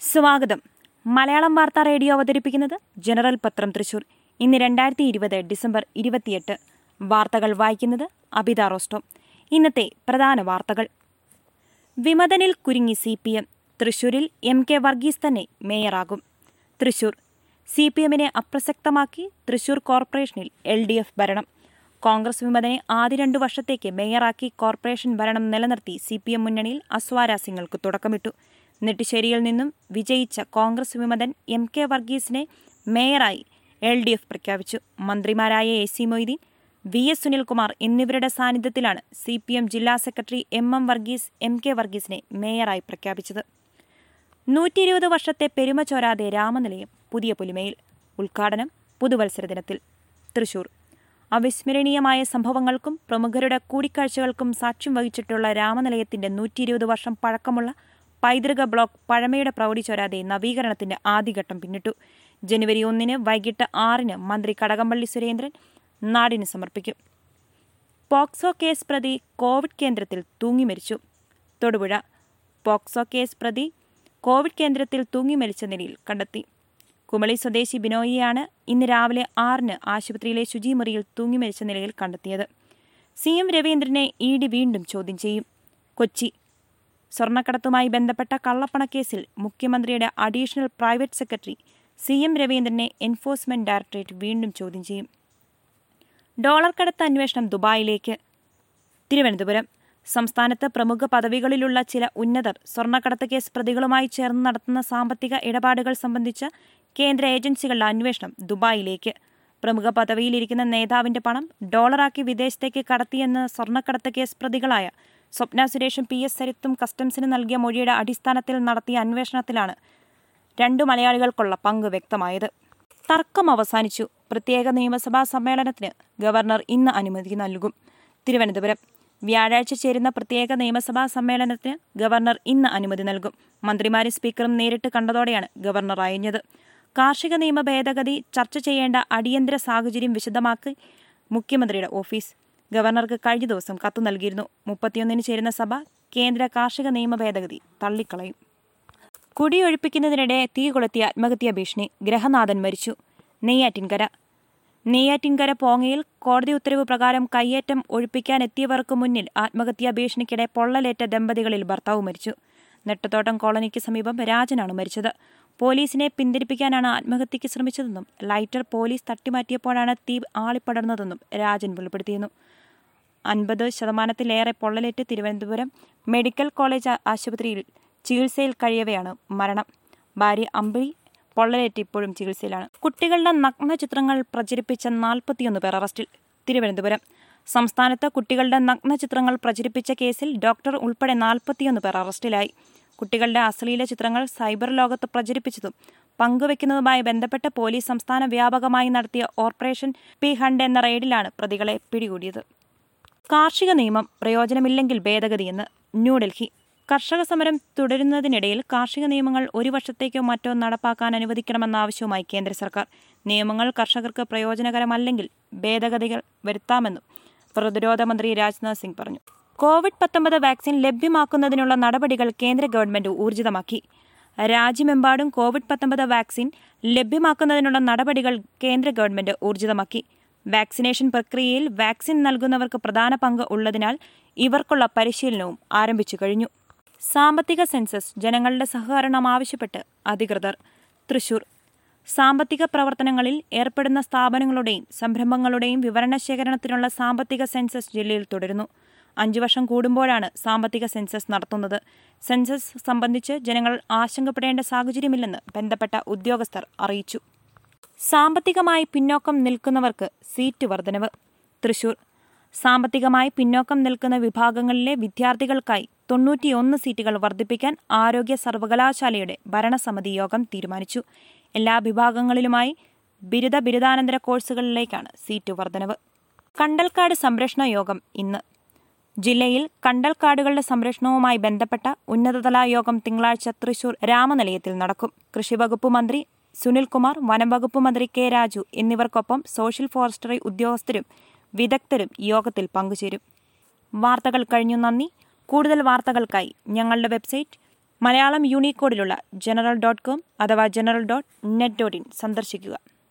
സ്വാഗതം. മലയാളം വാർത്താ റേഡിയോ അവതരിപ്പിക്കുന്നത് ജനറൽ പത്രം തൃശൂർ. ഇന്ന് രണ്ടായിരത്തി ഇരുപത് ഡിസംബർ ഇരുപത്തിയെട്ട്. വാർത്തകൾ വായിക്കുന്നത് അബിത റോസ്റ്റോ. ഇന്നത്തെ പ്രധാന വാർത്തകൾ. വിമതനിൽ കുരുങ്ങി സി പി എം തൃശൂരിൽ എം കെ വർഗീസ് തന്നെ മേയറാകും. തൃശൂർ. സി പി എമ്മിനെ അപ്രസക്തമാക്കി തൃശൂർ കോർപ്പറേഷനിൽ എൽ ഡി എഫ് ഭരണം. കോൺഗ്രസ് വിമതനെ ആദ്യ രണ്ടു വർഷത്തേക്ക് മേയറാക്കി കോർപ്പറേഷൻ ഭരണം നിലനിർത്തി സി പി എം മുന്നണിയിൽ അസ്വാരാസ്യങ്ങൾക്ക് തുടക്കമിട്ടു. നെട്ടിശ്ശേരിയിൽ നിന്നും വിജയിച്ച കോൺഗ്രസ് വിമതൻ എം കെ വർഗീസിനെ മേയറായി എൽ ഡി എഫ് പ്രഖ്യാപിച്ചു. മന്ത്രിമാരായ A C Moideen V S Sunilkumar എന്നിവരുടെ സാന്നിധ്യത്തിലാണ് സി പി എം ജില്ലാ secretary M M Varghese M K വർഗീസിനെ മേയറായി പ്രഖ്യാപിച്ചത്. നൂറ്റി ഇരുപത് വർഷത്തെ പെരുമ ചോരാതെ രാമനിലയം പുതിയ പുലിമയിൽ. ഉദ്ഘാടനം പുതുവത്സര ദിനത്തിൽ. തൃശൂർ. അവിസ്മരണീയമായ സംഭവങ്ങൾക്കും പ്രമുഖരുടെ കൂടിക്കാഴ്ചകൾക്കും സാക്ഷ്യം വഹിച്ചിട്ടുള്ള രാമനിലയത്തിന്റെ നൂറ്റി ഇരുപത് വർഷം പഴക്കമുള്ള പൈതൃക ബ്ലോക്ക് പഴമയുടെ പ്രൗഢി ചോരാതെ നവീകരണത്തിന്റെ ആദ്യഘട്ടം പിന്നിട്ടു. ജനുവരി ഒന്നിന് വൈകിട്ട് ആറിന് മന്ത്രി കടകംപള്ളി സുരേന്ദ്രൻ നാടിന് സമർപ്പിക്കും. പോക്സോ കേസ് പ്രതി കോവിഡ് കേന്ദ്രത്തിൽ തൂങ്ങി മരിച്ചു. തൊടുപുഴ. പോക്സോ കേസ് പ്രതി കോവിഡ് കേന്ദ്രത്തിൽ തൂങ്ങി മരിച്ച നിലയിൽ കണ്ടെത്തി. കുമളി സ്വദേശി ബിനോയിയാണ് ഇന്ന് രാവിലെ ആറിന് ആശുപത്രിയിലെ ശുചിമുറിയിൽ തൂങ്ങി മരിച്ച നിലയിൽ കണ്ടെത്തിയത്. സി എം രവീന്ദ്രനെ ഇ ഡി വീണ്ടും ചോദ്യം ചെയ്യും. കൊച്ചി. സ്വർണക്കടത്തുമായി ബന്ധപ്പെട്ട കള്ളപ്പണക്കേസിൽ മുഖ്യമന്ത്രിയുടെ additional private secretary C M രവീന്ദ്രനെ എൻഫോഴ്സ്മെന്റ് ഡയറക്ടറേറ്റ് വീണ്ടും ചോദ്യം ചെയ്യും. ഡോളർ കടത്ത് അന്വേഷണം ദുബായിലേക്ക്. തിരുവനന്തപുരം. സംസ്ഥാനത്ത് പ്രമുഖ പദവികളിലുള്ള ചില ഉന്നതർ സ്വർണക്കടത്ത് കേസ് പ്രതികളുമായി ചേർന്ന് നടത്തുന്ന സാമ്പത്തിക ഇടപാടുകൾ സംബന്ധിച്ച കേന്ദ്ര ഏജൻസികളുടെ അന്വേഷണം ദുബായിലേക്ക്. പ്രമുഖ പദവിയിലിരിക്കുന്ന നേതാവിന്റെ പണം ഡോളറാക്കി വിദേശത്തേക്ക് കടത്തിയെന്ന സ്വർണക്കടത്ത് കേസ് പ്രതികളായ സ്വപ്ന സുരേഷും പി എസ് സരിത്തും കസ്റ്റംസിന് നൽകിയ മൊഴിയുടെ അടിസ്ഥാനത്തിൽ നടത്തിയ അന്വേഷണത്തിലാണ് രണ്ടു മലയാളികൾക്കുള്ള പങ്ക് വ്യക്തമായത്. തർക്കം അവസാനിച്ചു. പ്രത്യേക നിയമസഭാ സമ്മേളനത്തിന് ഗവർണർ ഇന്ന് അനുമതി നൽകും. തിരുവനന്തപുരം. വ്യാഴാഴ്ച ചേരുന്ന പ്രത്യേക നിയമസഭാ സമ്മേളനത്തിന് ഗവർണർ ഇന്ന് അനുമതി നൽകും. മന്ത്രിമാരും സ്പീക്കറും നേരിട്ട് കണ്ടതോടെയാണ് ഗവർണർ അയഞ്ഞത്. കാർഷിക നിയമ ഭേദഗതി ചർച്ച ചെയ്യേണ്ട അടിയന്തര സാഹചര്യം വിശദമാക്കി മുഖ്യമന്ത്രിയുടെ ഓഫീസ്. ഗവർണർക്ക് കഴിഞ്ഞ ദിവസം കത്ത് നൽകിയിരുന്നു. മുപ്പത്തിയൊന്നിന് ചേരുന്ന സഭ കേന്ദ്ര കാർഷിക നിയമ ഭേദഗതി തള്ളിക്കളയും. കുടിയൊഴിപ്പിക്കുന്നതിനിടെ തീ കൊളുത്തിയ ആത്മഹത്യാ ഭീഷണി ഗ്രഹനാഥൻ മരിച്ചു. നെയ്യാറ്റിൻകര. നെയ്യാറ്റിൻകര പോങ്ങയിൽ കോടതി ഉത്തരവ് പ്രകാരം കയ്യേറ്റം ഒഴിപ്പിക്കാനെത്തിയവർക്ക് മുന്നിൽ ആത്മഹത്യാ ഭീഷണിക്കിടെ പൊള്ളലേറ്റ ദമ്പതികളിൽ ഭർത്താവ് മരിച്ചു. നെട്ടത്തോട്ടം കോളനിക്ക് സമീപം രാജനാണ് മരിച്ചത്. പോലീസിനെ പിന്തിരിപ്പിക്കാനാണ് ആത്മഹത്യയ്ക്ക് ശ്രമിച്ചതെന്നും ലൈറ്റർ പോലീസ് തട്ടിമാറ്റിയപ്പോഴാണ് തീ ആളിപ്പടർന്നതെന്നും രാജൻ വെളിപ്പെടുത്തിയിരുന്നു. അൻപത് ശതമാനത്തിലേറെ പൊള്ളലേറ്റ് തിരുവനന്തപുരം മെഡിക്കൽ കോളേജ് ആശുപത്രിയിൽ ചികിത്സയിൽ കഴിയവെയാണ് മരണം. ഭാര്യ അമ്പിളി പൊള്ളലേറ്റ് ഇപ്പോഴും ചികിത്സയിലാണ്. കുട്ടികളുടെ നഗ്ന ചിത്രങ്ങൾ പ്രചരിപ്പിച്ച നാൽപ്പത്തിയൊന്ന് പേർ അറസ്റ്റിൽ. തിരുവനന്തപുരം സംസ്ഥാനത്ത് കുട്ടികളുടെ നഗ്ന ചിത്രങ്ങൾ പ്രചരിപ്പിച്ച കേസിൽ ഡോക്ടർ ഉൾപ്പെടെ നാൽപ്പത്തിയൊന്ന് പേർ അറസ്റ്റിലായി. കുട്ടികളുടെ അശ്ലീല ചിത്രങ്ങൾ സൈബർ ലോകത്ത് പ്രചരിപ്പിച്ചതും പങ്കുവെക്കുന്നതുമായി ബന്ധപ്പെട്ട് പോലീസ് സംസ്ഥാന വ്യാപകമായി നടത്തിയ ഓപ്പറേഷൻ പി ഹണ്ട് എന്ന റെയ്ഡിലാണ് പ്രതികളെ പിടികൂടിയത്. കാർഷിക നിയമം പ്രയോജനമില്ലെങ്കിൽ ഭേദഗതിയെന്ന് ന്യൂഡൽഹി. കർഷക സമരം തുടരുന്നതിനിടയിൽ കാർഷിക നിയമങ്ങൾ ഒരു വർഷത്തേക്കോ മറ്റോ നടപ്പാക്കാൻ അനുവദിക്കണമെന്ന ആവശ്യവുമായി കേന്ദ്ര സർക്കാർ. നിയമങ്ങൾ കർഷകർക്ക് പ്രയോജനകരമല്ലെങ്കിൽ ഭേദഗതികൾ വരുത്താമെന്നും പ്രതിരോധ മന്ത്രി രാജ്നാഥ് സിംഗ് പറഞ്ഞു. കോവിഡ് പത്തൊമ്പത് വാക്സിൻ ലഭ്യമാക്കുന്നതിനുള്ള നടപടികൾ കേന്ദ്ര ഗവൺമെന്റ് ഊർജിതമാക്കി. രാജ്യമെമ്പാടും കോവിഡ് പത്തൊമ്പത് വാക്സിൻ ലഭ്യമാക്കുന്നതിനുള്ള നടപടികൾ കേന്ദ്ര ഗവൺമെന്റ് ഊർജിതമാക്കി. വാക്സിനേഷൻ പ്രക്രിയയിൽ വാക്സിൻ നൽകുന്നവർക്ക് പ്രധാന പങ്ക് ഉള്ളതിനാൽ ഇവർക്കുള്ള പരിശീലനവും ആരംഭിച്ചു കഴിഞ്ഞു. സാമ്പത്തിക സെൻസസ് ജനങ്ങളുടെ സഹകരണം ആവശ്യപ്പെട്ട് അധികൃതർ. തൃശൂർ. സാമ്പത്തിക പ്രവർത്തനങ്ങളിൽ ഏർപ്പെടുന്ന സ്ഥാപനങ്ങളുടെയും സംരംഭങ്ങളുടെയും വിവരണ ശേഖരണത്തിനുള്ള സാമ്പത്തിക സെൻസസ് ജില്ലയിൽ തുടരുന്നു. അഞ്ചു വർഷം കൂടുമ്പോഴാണ് സാമ്പത്തിക സെൻസസ് നടത്തുന്നത്. സെൻസസ് സംബന്ധിച്ച് ജനങ്ങൾ ആശങ്കപ്പെടേണ്ട സാഹചര്യമില്ലെന്ന് ബന്ധപ്പെട്ട ഉദ്യോഗസ്ഥർ അറിയിച്ചു. സാമ്പത്തികമായി പിന്നോക്കം നിൽക്കുന്നവർക്ക് സീറ്റ് വർധനവ്. തൃശൂർ. സാമ്പത്തികമായി പിന്നോക്കം നിൽക്കുന്ന വിഭാഗങ്ങളിലെ വിദ്യാർത്ഥികൾക്കായി തൊണ്ണൂറ്റിയൊന്ന് സീറ്റുകൾ വർദ്ധിപ്പിക്കാൻ ആരോഗ്യ സർവകലാശാലയുടെ ഭരണസമിതി യോഗം തീരുമാനിച്ചു. എല്ലാ വിഭാഗങ്ങളിലുമായി ബിരുദ ബിരുദാനന്തര കോഴ്സുകളിലേക്കാണ് സീറ്റ് വർധനവ്. കണ്ടൽക്കാട് സംരക്ഷണ യോഗം ഇന്ന്. ജില്ലയിൽ കണ്ടൽക്കാടുകളുടെ സംരക്ഷണവുമായി ബന്ധപ്പെട്ട ഉന്നതതല യോഗം തിങ്കളാഴ്ച തൃശൂർ രാമനിലയത്തിൽ നടക്കും. കൃഷിവകുപ്പ് മന്ത്രി സുനിൽകുമാർ വനംവകുപ്പ് മന്ത്രി കെ രാജു എന്നിവർക്കൊപ്പം സോഷ്യൽ ഫോറസ്ട്രി ഉദ്യോഗസ്ഥരും വിദഗ്ധരും യോഗത്തിൽ പങ്കുചേരും. വാർത്തകൾ കഴിഞ്ഞു. നന്ദി. കൂടുതൽ വാർത്തകൾക്കായി ഞങ്ങളുടെ വെബ്സൈറ്റ് മലയാളം യൂണിക്കോഡിലുള്ള ജനറൽ ഡോട്ട് കോം അഥവാ general dot net dot in സന്ദർശിക്കുക.